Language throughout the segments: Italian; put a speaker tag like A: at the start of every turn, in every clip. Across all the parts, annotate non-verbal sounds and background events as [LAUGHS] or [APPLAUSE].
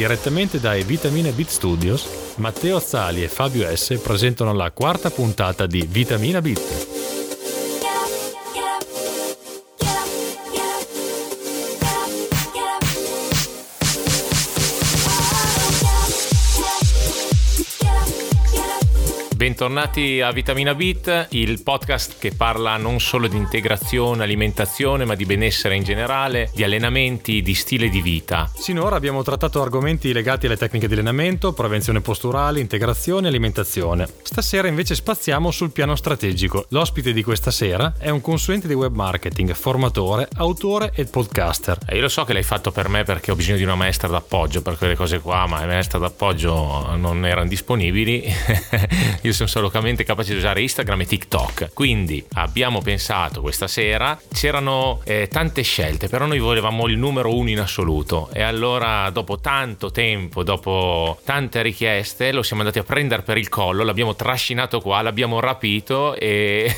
A: Direttamente dai Vitamina Beat Studios, Matteo Zali e Fabio S presentano la quarta puntata di Vitamina Beat. Bentornati a Vitamina Beat, il podcast che parla non solo di integrazione, alimentazione, ma di benessere in generale, di allenamenti, di stile di vita. Sinora abbiamo trattato argomenti legati alle tecniche di allenamento, prevenzione posturale, integrazione e alimentazione. Stasera invece spaziamo sul piano strategico. L'ospite di questa sera è un consulente di web marketing, formatore, autore e podcaster. E io lo so che l'hai fatto per me perché ho bisogno di una maestra d'appoggio per quelle cose qua, ma le maestre d'appoggio non erano disponibili. [LAUGHS] io sono solamente capace di usare Instagram e TikTok. Quindi abbiamo pensato questa sera, c'erano eh, tante scelte, però noi volevamo il numero uno in assoluto e allora dopo tanto tempo, dopo tante richieste, lo siamo andati a prendere per il collo, l'abbiamo trascinato qua, l'abbiamo rapito e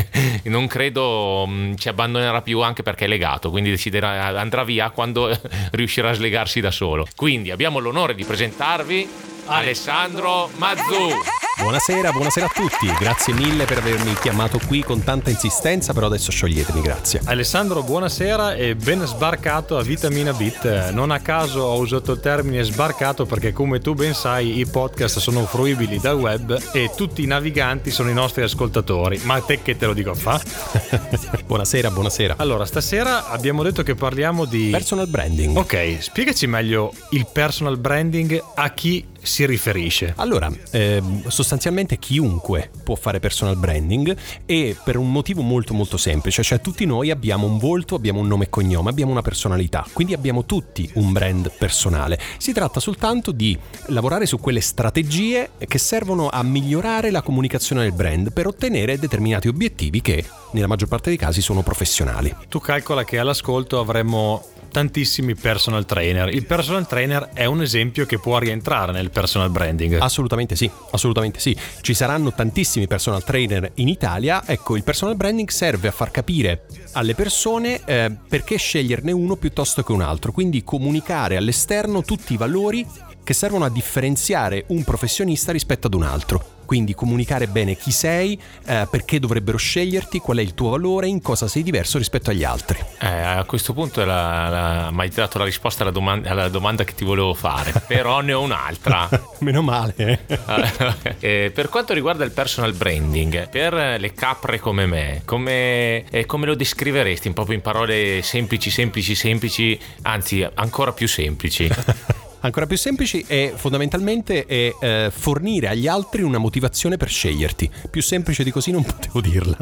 A: [LAUGHS] non credo mm, ci abbandonerà più anche perché è legato, quindi deciderà, andrà via quando [LAUGHS] riuscirà a slegarsi da solo. Quindi abbiamo l'onore di presentarvi Alessandro Mazzu.
B: Buonasera, buonasera a tutti. Grazie mille per avermi chiamato qui con tanta insistenza, però adesso scioglietemi, grazie.
A: Alessandro, buonasera e ben sbarcato a Vitamina Bit. Non a caso ho usato il termine sbarcato perché come tu ben sai i podcast sono fruibili dal web e tutti i naviganti sono i nostri ascoltatori. Ma te che te lo dico a fa? [LAUGHS]
B: buonasera, buonasera.
A: Allora, stasera abbiamo detto che parliamo di
B: personal branding.
A: Ok, spiegaci meglio il personal branding a chi si riferisce?
B: Allora, eh, sostanzialmente chiunque può fare personal branding e per un motivo molto molto semplice, cioè tutti noi abbiamo un volto, abbiamo un nome e cognome, abbiamo una personalità, quindi abbiamo tutti un brand personale. Si tratta soltanto di lavorare su quelle strategie che servono a migliorare la comunicazione del brand per ottenere determinati obiettivi che nella maggior parte dei casi sono professionali.
A: Tu calcola che all'ascolto avremmo tantissimi personal trainer. Il personal trainer è un esempio che può rientrare nel personal branding.
B: Assolutamente sì, assolutamente sì. Ci saranno tantissimi personal trainer in Italia. Ecco, il personal branding serve a far capire alle persone eh, perché sceglierne uno piuttosto che un altro, quindi comunicare all'esterno tutti i valori che servono a differenziare un professionista rispetto ad un altro. Quindi comunicare bene chi sei, eh, perché dovrebbero sceglierti, qual è il tuo valore, in cosa sei diverso rispetto agli altri.
A: Eh, a questo punto mi hai dato la risposta alla domanda, alla domanda, che ti volevo fare, [LAUGHS] però ne ho un'altra. [LAUGHS]
B: Meno male. [LAUGHS]
A: eh, per quanto riguarda il personal branding, per le capre come me, come, eh, come lo descriveresti? Proprio in parole semplici, semplici, semplici, anzi ancora più semplici.
B: Ancora più semplici è fondamentalmente è, eh, fornire agli altri una motivazione per sceglierti. Più semplice di così non [LAUGHS] potevo dirla.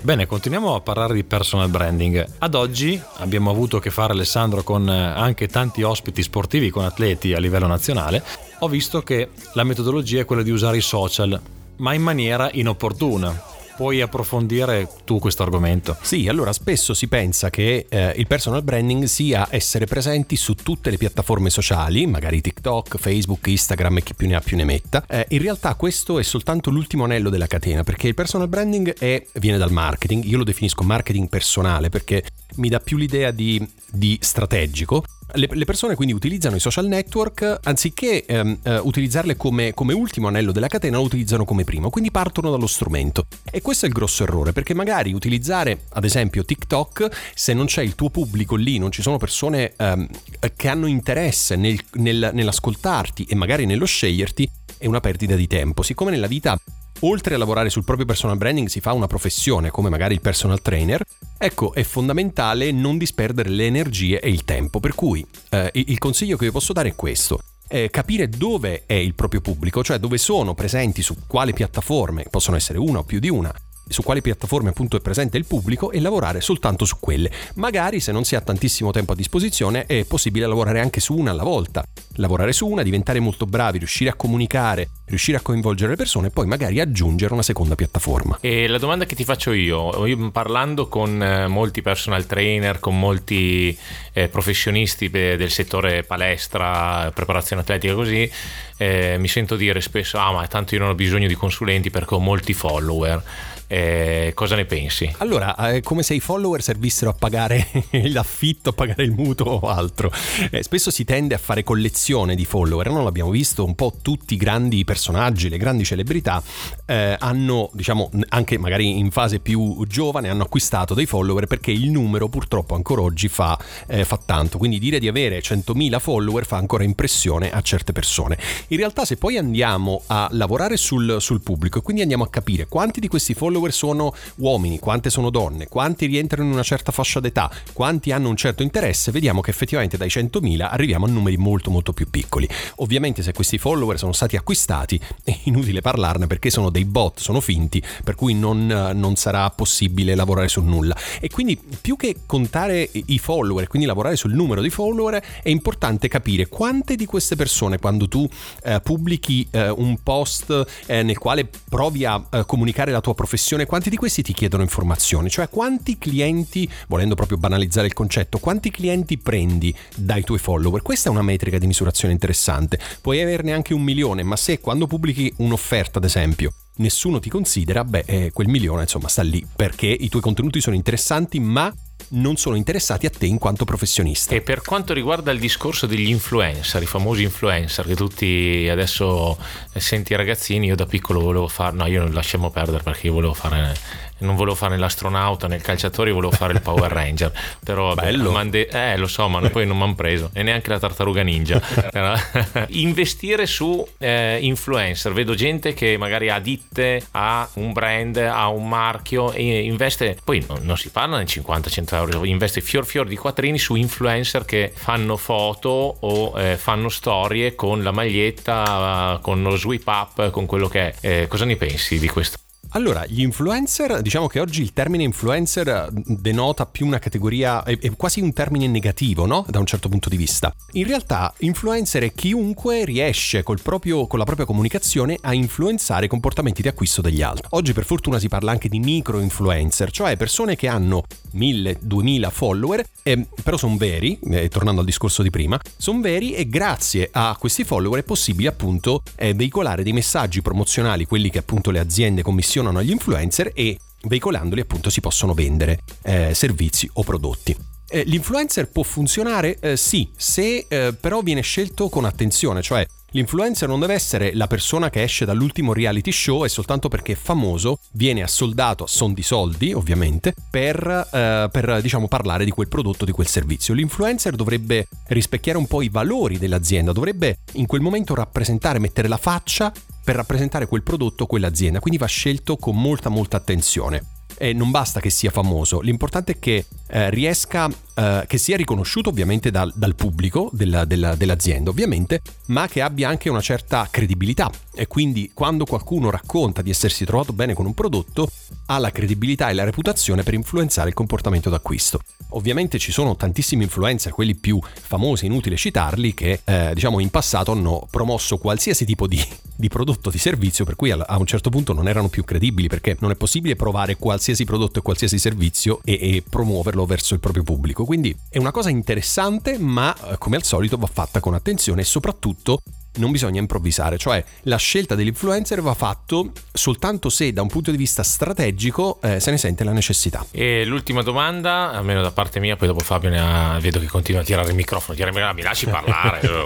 A: Bene, continuiamo a parlare di personal branding. Ad oggi abbiamo avuto a che fare Alessandro con eh, anche tanti ospiti sportivi, con atleti a livello nazionale. Ho visto che la metodologia è quella di usare i social, ma in maniera inopportuna puoi approfondire tu questo argomento?
B: Sì, allora spesso si pensa che eh, il personal branding sia essere presenti su tutte le piattaforme sociali, magari TikTok, Facebook, Instagram e chi più ne ha più ne metta. Eh, in realtà questo è soltanto l'ultimo anello della catena perché il personal branding è, viene dal marketing, io lo definisco marketing personale perché mi dà più l'idea di, di strategico le, le, persone quindi utilizzano i social network anziché ehm, eh, utilizzarle come, come, ultimo anello della catena, lo utilizzano come primo, quindi partono dallo strumento. E questo è il grosso errore, perché magari utilizzare ad esempio TikTok, se non c'è il tuo pubblico lì, non ci sono persone ehm, che hanno interesse nel, nel, nell'ascoltarti e magari nello sceglierti, è una perdita di tempo. Siccome nella vita oltre a lavorare sul proprio personal branding si fa una professione come magari il personal trainer, ecco è fondamentale non disperdere le energie e il tempo. Per cui eh, il consiglio che vi posso dare è questo. Eh, capire dove è il proprio pubblico, cioè dove sono presenti, su quali piattaforme, possono essere una o più di una, su quali piattaforme appunto è presente il pubblico e lavorare soltanto su quelle. Magari se non si ha tantissimo tempo a disposizione è possibile lavorare anche su una alla volta. Lavorare su una, diventare molto bravi, riuscire a comunicare riuscire a coinvolgere le persone e poi magari aggiungere una seconda piattaforma.
C: E la domanda che ti faccio io, io parlando con eh, molti personal trainer, con molti eh, professionisti del settore palestra, preparazione atletica così, eh, mi sento dire spesso, ah ma tanto io non ho bisogno di consulenti perché ho molti follower. Eh, cosa ne pensi?
B: Allora, è eh, come se i follower servissero a pagare [LAUGHS] l'affitto, a pagare il mutuo o altro. Eh, spesso si tende a fare collezione di follower, non l'abbiamo visto, un po' tutti i grandi personaggi, le grandi celebrità eh, hanno, diciamo, anche magari in fase più giovane, hanno acquistato dei follower perché il numero purtroppo ancora oggi fa, eh, fa tanto. Quindi dire di avere 100.000 follower fa ancora impressione a certe persone. In realtà se poi andiamo a lavorare sul, sul pubblico e quindi andiamo a capire quanti di questi follower follower sono uomini, quante sono donne, quanti rientrano in una certa fascia d'età, quanti hanno un certo interesse, vediamo che effettivamente dai 100.000 arriviamo a numeri molto molto più piccoli. Ovviamente se questi follower sono stati acquistati è inutile parlarne perché sono dei bot, sono finti, per cui non, non sarà possibile lavorare su nulla. E quindi più che contare i follower, quindi lavorare sul numero di follower, è importante capire quante di queste persone quando tu eh, pubblichi eh, un post eh, nel quale provi a eh, comunicare la tua professione, professione, quanti di questi ti chiedono informazioni? Cioè quanti clienti, volendo proprio banalizzare il concetto, quanti clienti prendi dai tuoi follower? Questa è una metrica di misurazione interessante. Puoi averne anche un milione, ma se quando pubblichi un'offerta, ad esempio, nessuno ti considera, beh, eh, quel milione insomma sta lì perché i tuoi contenuti sono interessanti, ma non sono interessati a te in quanto professionista.
C: E per quanto riguarda il discorso degli influencer, i famosi influencer che tutti adesso eh, senti ragazzini, io da piccolo volevo fare, no io non lasciamo perdere perché io volevo fare non volevo fare l'astronauta nel calciatore, volevo fare il Power Ranger. [LAUGHS] Però
B: Bello.
C: Mande- eh, lo so, ma poi non mi hanno preso. E neanche la tartaruga ninja. [LAUGHS] [LAUGHS] Investire su eh, influencer. Vedo gente che magari ha ditte, ha un brand, ha un marchio e investe. Poi non, non si parla di 50-100 euro, investe fior fior di quattrini su influencer che fanno foto o eh, fanno storie con la maglietta, con lo sweep up, con quello che è. Eh, cosa ne pensi di questo?
B: Allora, gli influencer, diciamo che oggi il termine influencer denota più una categoria, è, è, quasi un termine negativo, no? Da un certo punto di vista. In realtà, influencer è chiunque riesce proprio, con la propria comunicazione a influenzare i comportamenti di acquisto degli altri. Oggi, per fortuna, si parla anche di micro influencer, cioè persone che hanno 1000-2000 follower, eh, però sono veri, eh, tornando al discorso di prima, sono veri e grazie a questi follower è possibile appunto eh, veicolare dei messaggi promozionali, quelli che appunto le aziende commissionano funzionano agli influencer e veicolandoli appunto si possono vendere eh, servizi o prodotti. Eh, l'influencer può funzionare? Eh, sì, se eh, però viene scelto con attenzione, cioè L'influencer non deve essere la persona che esce dall'ultimo reality show e soltanto perché è famoso viene assoldato a son di soldi, ovviamente, per, eh, per diciamo, parlare di quel prodotto, di quel servizio. L'influencer dovrebbe rispecchiare un po' i valori dell'azienda, dovrebbe in quel momento rappresentare, mettere la faccia per rappresentare quel prodotto, quell'azienda, quindi va scelto con molta molta attenzione. E non basta che sia famoso, l'importante è che eh, riesca, eh, che sia riconosciuto ovviamente dal, dal pubblico della, della, dell'azienda, ovviamente, ma che abbia anche una certa credibilità. E quindi quando qualcuno racconta di essersi trovato bene con un prodotto, ha la credibilità e la reputazione per influenzare il comportamento d'acquisto. Ovviamente ci sono tantissimi influencer, quelli più famosi, inutile citarli, che eh, diciamo in passato hanno promosso qualsiasi tipo di, di prodotto, di servizio, per cui a, un certo punto non erano più credibili, perché non è possibile provare qualsiasi prodotto e qualsiasi servizio e, e promuoverlo verso il proprio pubblico. Quindi è una cosa interessante, ma eh, come al solito va fatta con attenzione e soprattutto non bisogna improvvisare, cioè la scelta dell'influencer va fatto soltanto se da un punto di vista strategico eh, se ne sente la necessità.
C: E l'ultima domanda, almeno da parte mia, poi dopo Fabio ne ha, vedo che continua a tirare il microfono, tirami, mi lasci parlare. [LAUGHS]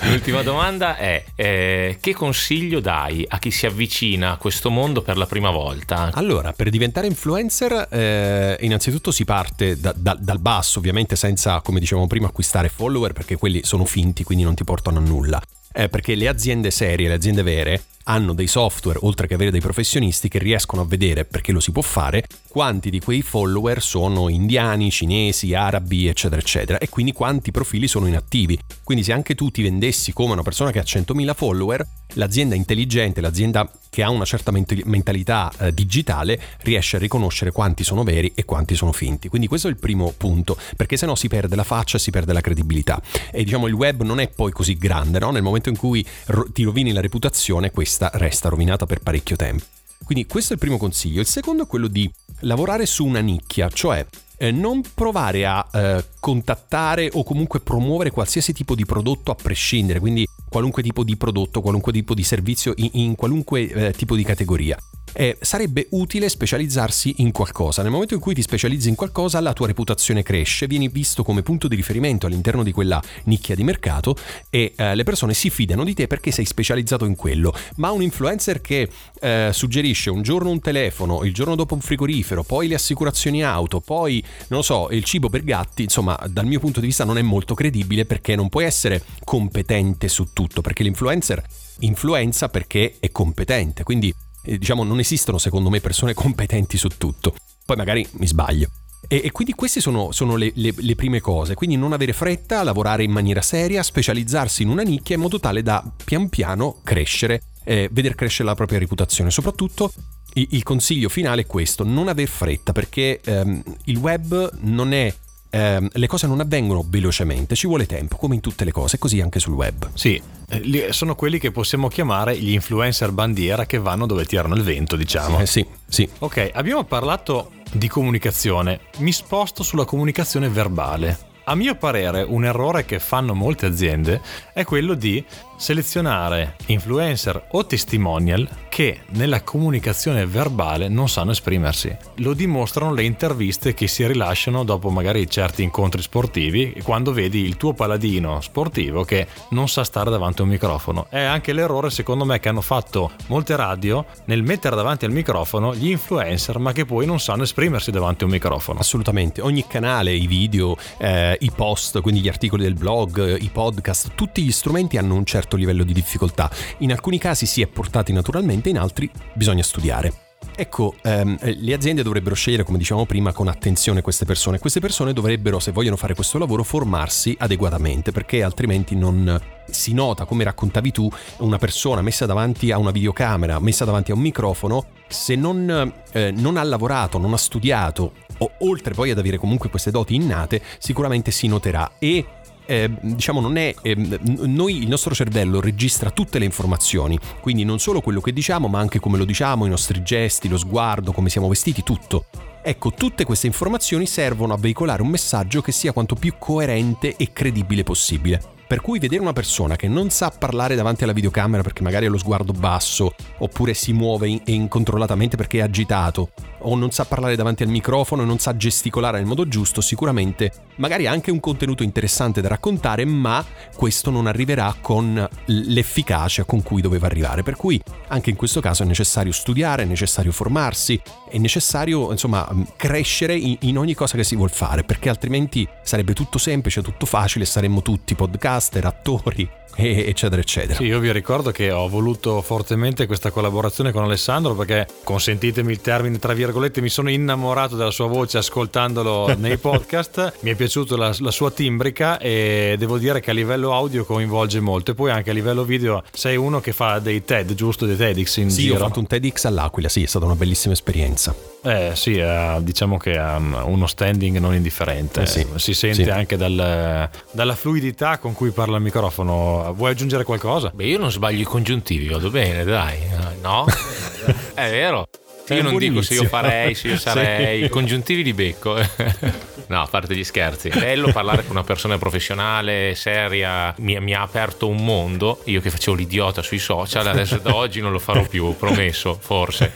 C: [LAUGHS] l'ultima domanda è eh, che consiglio dai a chi si avvicina a questo mondo per la prima volta?
B: Allora, per diventare influencer eh, innanzitutto si parte da, da, dal basso, ovviamente senza, come dicevamo prima, acquistare follower perché quelli sono finti quindi non ti portano a nulla. Eh, perché le aziende serie, le aziende vere, hanno dei software, oltre che avere dei professionisti, che riescono a vedere, perché lo si può fare, quanti di quei follower sono indiani, cinesi, arabi, eccetera, eccetera, e quindi quanti profili sono inattivi. Quindi se anche tu ti vendessi come una persona che ha 100.000 follower, l'azienda intelligente, l'azienda che ha una certa mentalità eh, digitale riesce a riconoscere quanti sono veri e quanti sono finti. Quindi questo è il primo punto, perché sennò si perde la faccia e si perde la credibilità. E diciamo il web non è poi così grande, no? Nel momento in cui ro- ti rovini la reputazione, questa resta rovinata per parecchio tempo. Quindi questo è il primo consiglio. Il secondo è quello di lavorare su una nicchia, cioè eh, non provare a eh, contattare o comunque promuovere qualsiasi tipo di prodotto a prescindere, quindi qualunque tipo di prodotto, qualunque tipo di servizio in, in qualunque eh, tipo di categoria eh, sarebbe utile specializzarsi in qualcosa. Nel momento in cui ti specializzi in qualcosa, la tua reputazione cresce, vieni visto come punto di riferimento all'interno di quella nicchia di mercato e eh, le persone si fidano di te perché sei specializzato in quello. Ma un influencer che eh, suggerisce un giorno un telefono, il giorno dopo un frigorifero, poi le assicurazioni auto, poi non lo so, il cibo per gatti, insomma, dal mio punto di vista non è molto credibile perché non puoi essere competente su tutto, perché l'influencer influenza perché è competente. Quindi eh, diciamo non esistono secondo me persone competenti su tutto. Poi magari mi sbaglio. E, e quindi queste sono, sono le, le, le, prime cose, quindi non avere fretta, lavorare in maniera seria, specializzarsi in una nicchia in modo tale da pian piano crescere, eh, vedere crescere la propria reputazione. Soprattutto il, il consiglio finale è questo, non aver fretta perché ehm, il web non è eh, le cose non avvengono velocemente, ci vuole tempo, come in tutte le cose, così anche sul web.
A: Sì, eh, sono quelli che possiamo chiamare gli influencer bandiera che vanno dove tirano il vento, diciamo.
B: Eh, sì, sì.
A: Ok, abbiamo parlato di comunicazione, mi sposto sulla comunicazione verbale. A mio parere un errore che fanno molte aziende è quello di selezionare influencer o testimonial che nella comunicazione verbale non sanno esprimersi. Lo dimostrano le interviste che si rilasciano dopo magari certi incontri sportivi, quando vedi il tuo paladino sportivo che non sa stare davanti a un microfono. È anche l'errore secondo me che hanno fatto molte radio nel mettere davanti al microfono gli influencer ma che poi non sanno esprimersi davanti a un microfono.
B: Assolutamente, ogni canale, i video, eh, i post, quindi gli articoli del blog, i podcast, tutti gli strumenti hanno un certo livello di difficoltà. In alcuni casi si è portati naturalmente, in altri bisogna studiare. Ecco, ehm, le aziende dovrebbero scegliere, come dicevamo prima, con attenzione queste persone. Queste persone dovrebbero, se vogliono fare questo lavoro, formarsi adeguatamente, perché altrimenti non si nota, come raccontavi tu, una persona messa davanti a una videocamera, messa davanti a un microfono, se non, eh, non ha lavorato, non ha studiato, o oltre poi ad avere comunque queste doti innate, sicuramente si noterà e eh, diciamo non è eh, noi il nostro cervello registra tutte le informazioni quindi non solo quello che diciamo ma anche come lo diciamo i nostri gesti lo sguardo come siamo vestiti tutto Ecco, tutte queste informazioni servono a veicolare un messaggio che sia quanto più coerente e credibile possibile. Per cui vedere una persona che non sa parlare davanti alla videocamera perché magari ha lo sguardo basso, oppure si muove incontrollatamente perché è agitato, o non sa parlare davanti al microfono non sa gesticolare nel modo giusto, sicuramente magari ha anche un contenuto interessante da raccontare, ma questo non arriverà con l'efficacia con cui doveva arrivare. Per cui anche in questo caso è necessario studiare, è necessario formarsi, è necessario insomma crescere in ogni cosa che si vuol fare, perché altrimenti sarebbe tutto semplice, tutto facile, saremmo tutti podcast podcaster, attori, eccetera eccetera.
A: Sì, io vi ricordo che ho voluto fortemente questa collaborazione con Alessandro perché consentitemi il termine tra virgolette mi sono innamorato della sua voce ascoltandolo [LAUGHS] nei podcast mi è piaciuta la, la, sua timbrica e devo dire che a livello audio coinvolge molto e poi anche a livello video sei uno che fa dei TED giusto dei TEDx in
B: sì,
A: giro
B: ho fatto un TEDx all'Aquila sì è stata una bellissima esperienza
A: eh sì, eh, diciamo che ha uno standing non indifferente. Eh sì, si sente sì. anche dal, dalla fluidità con cui parla il microfono. Vuoi aggiungere qualcosa?
C: Beh, io non sbaglio i congiuntivi, vado bene, dai. No? [LAUGHS] È vero. Io non dico inizio. se io farei, se io [LAUGHS] sarei, i congiuntivi li becco. [LAUGHS] no, a parte gli scherzi. È bello parlare con una persona professionale, seria, mi, mi, ha aperto un mondo. Io che facevo l'idiota sui social, adesso da oggi non lo farò più, promesso, forse.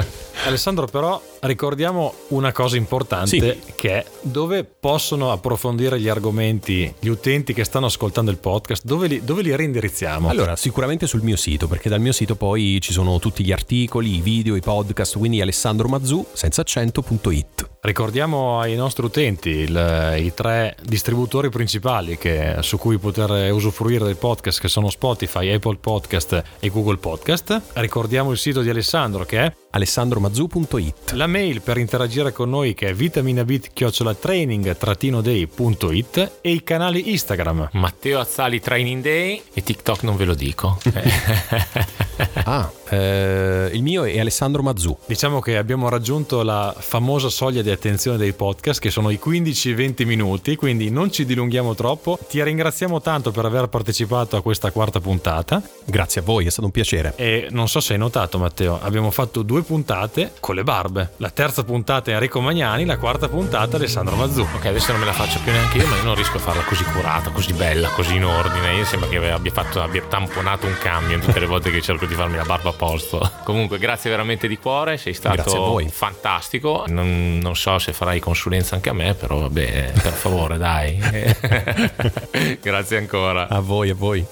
C: [LAUGHS]
A: Alessandro, però ricordiamo una cosa importante sì. che è dove possono approfondire gli argomenti gli utenti che stanno ascoltando il podcast, dove li, dove li reindirizziamo?
B: Allora, sicuramente sul mio sito, perché dal mio sito poi ci sono tutti gli articoli, i video, i podcast, quindi alessandromazzu senza accento.it.
A: Ricordiamo ai nostri utenti il, i tre distributori principali che, su cui poter usufruire del podcast che sono Spotify, Apple Podcast e Google Podcast. Ricordiamo il sito di Alessandro che è
B: alessandromazzu.it.
A: La mail per interagire con noi che è vitaminabit-training-day.it e i canali Instagram. Matteo Azzali Training Day e TikTok non ve lo dico. [LAUGHS]
B: ah, eh, il mio è Alessandro Mazzu.
A: Diciamo che abbiamo raggiunto la famosa soglia di attenzione dei podcast che sono i 15-20 minuti, quindi non ci dilunghiamo troppo. Ti ringraziamo tanto per aver partecipato a questa quarta puntata.
B: Grazie a voi, è stato un piacere.
A: E non so se hai notato Matteo, abbiamo fatto due puntate con le barbe. La terza puntata è Enrico Magnani, la quarta puntata è Alessandro Mazzu. Ok, adesso non me la faccio più neanche io, ma io non riesco a farla così curata, così bella, così in ordine. Io sembra che abbia, fatto, abbia tamponato un camion tutte le volte che cerco di farmi la barba a posto. Comunque, grazie veramente di cuore, sei stato fantastico. Non, non so se farai consulenza anche a me, però vabbè, per favore, dai. [LAUGHS] [LAUGHS] grazie ancora.
B: A voi, a voi.